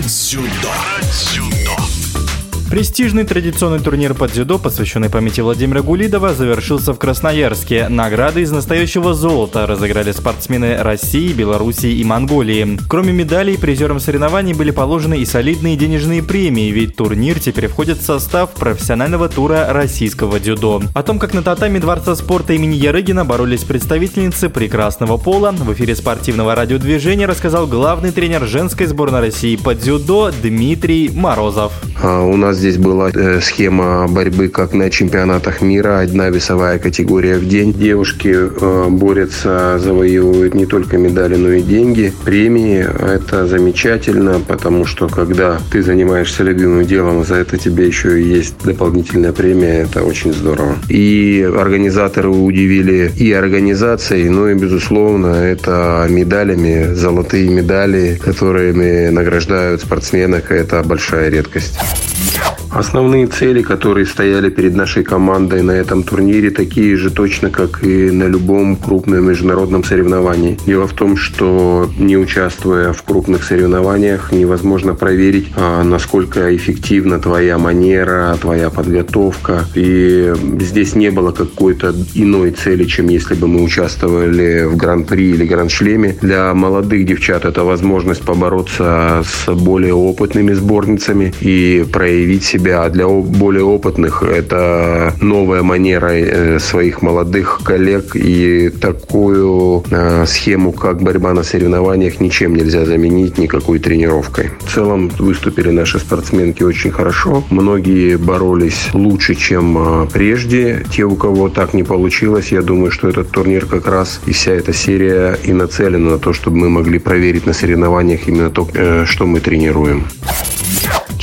Про дзюдо. Престижный традиционный турнир по дзюдо, посвященный памяти Владимира Гулидова, завершился в Красноярске. Награды из настоящего золота разыграли спортсмены России, Белоруссии и Монголии. Кроме медалей, призерам соревнований были положены и солидные денежные премии, ведь турнир теперь входит в состав профессионального тура российского дзюдо. О том, как на татами Дворца спорта имени Ярыгина боролись представительницы прекрасного пола, в эфире спортивного радиодвижения рассказал главный тренер женской сборной России по дзюдо Дмитрий Морозов. А у нас здесь была э, схема борьбы как на чемпионатах мира. Одна весовая категория в день. Девушки э, борются, завоевывают не только медали, но и деньги, премии. Это замечательно, потому что когда ты занимаешься любимым делом, за это тебе еще есть дополнительная премия. Это очень здорово. И организаторы удивили и организацией, но и, безусловно, это медалями, золотые медали, которыми награждают спортсменок. Это большая редкость. Основные цели, которые стояли перед нашей командой на этом турнире, такие же точно, как и на любом крупном международном соревновании. Дело в том, что не участвуя в крупных соревнованиях, невозможно проверить, а, насколько эффективна твоя манера, твоя подготовка. И здесь не было какой-то иной цели, чем если бы мы участвовали в Гран-при или Гран-шлеме. Для молодых девчат это возможность побороться с более опытными сборницами и проявить себя себя, а для более опытных это новая манера э, своих молодых коллег и такую э, схему, как борьба на соревнованиях, ничем нельзя заменить никакой тренировкой. В целом выступили наши спортсменки очень хорошо. Многие боролись лучше, чем э, прежде. Те, у кого так не получилось, я думаю, что этот турнир как раз и вся эта серия и нацелена на то, чтобы мы могли проверить на соревнованиях именно то, что мы тренируем.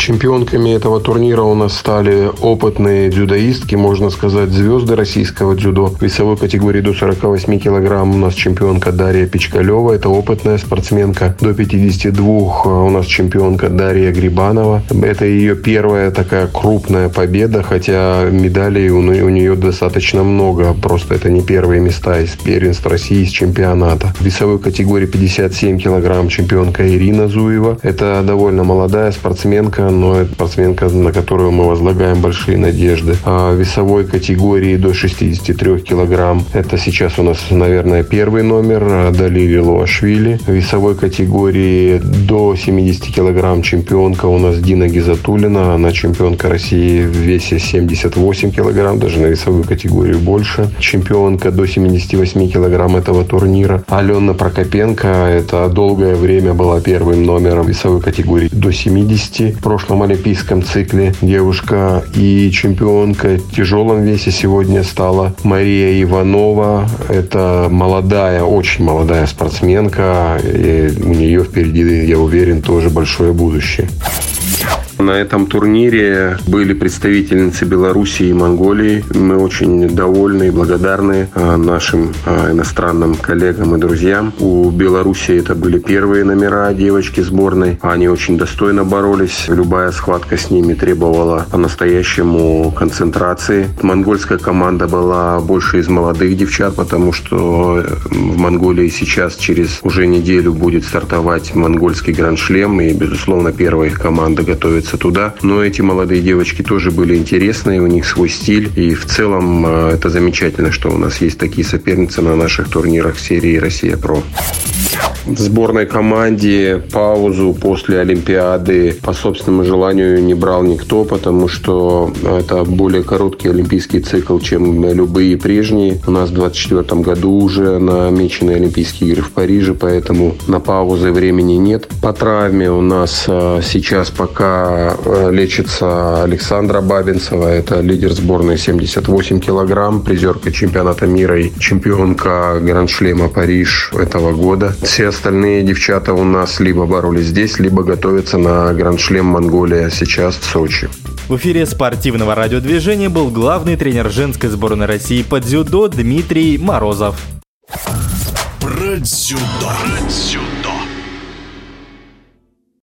Чемпионками этого турнира у нас стали опытные дзюдоистки, можно сказать, звезды российского дзюдо. В весовой категории до 48 килограмм у нас чемпионка Дарья Печкалева, это опытная спортсменка. До 52 у нас чемпионка Дарья Грибанова. Это ее первая такая крупная победа, хотя медалей у, у нее достаточно много. Просто это не первые места из первенств России, из чемпионата. В весовой категории 57 килограмм чемпионка Ирина Зуева. Это довольно молодая спортсменка, но это спортсменка, на которую мы возлагаем большие надежды. А весовой категории до 63 килограмм это сейчас у нас, наверное, первый номер Далили Луашвили. Весовой категории до 70 килограмм чемпионка у нас Дина Гизатулина. Она чемпионка России в весе 78 килограмм, даже на весовую категорию больше. Чемпионка до 78 килограмм этого турнира. Алена Прокопенко, это долгое время была первым номером весовой категории до 70. В прошлом прошлом олимпийском цикле девушка и чемпионка в тяжелом весе сегодня стала Мария Иванова. Это молодая, очень молодая спортсменка. И у нее впереди, я уверен, тоже большое будущее. На этом турнире были представительницы Беларуси и Монголии. Мы очень довольны и благодарны а, нашим а, иностранным коллегам и друзьям. У Беларуси это были первые номера девочки сборной. Они очень достойно боролись. Любая схватка с ними требовала по-настоящему концентрации. Монгольская команда была больше из молодых девчат, потому что в Монголии сейчас через уже неделю будет стартовать монгольский гранд-шлем. И, безусловно, первая их команда готовится двигаться туда. Но эти молодые девочки тоже были интересные, у них свой стиль. И в целом э, это замечательно, что у нас есть такие соперницы на наших турнирах серии «Россия Про» в сборной команде паузу после Олимпиады по собственному желанию не брал никто, потому что это более короткий олимпийский цикл, чем любые прежние. У нас в 2024 году уже намечены Олимпийские игры в Париже, поэтому на паузы времени нет. По травме у нас а, сейчас пока а, лечится Александра Бабинцева, это лидер сборной 78 килограмм, призерка чемпионата мира и чемпионка Гранд-шлема Париж этого года. Все остальные девчата у нас либо боролись здесь, либо готовятся на Гранд-шлем Монголия сейчас в Сочи. В эфире спортивного радиодвижения был главный тренер женской сборной России по дзюдо Дмитрий Морозов. Про дзюдо. Про дзюдо.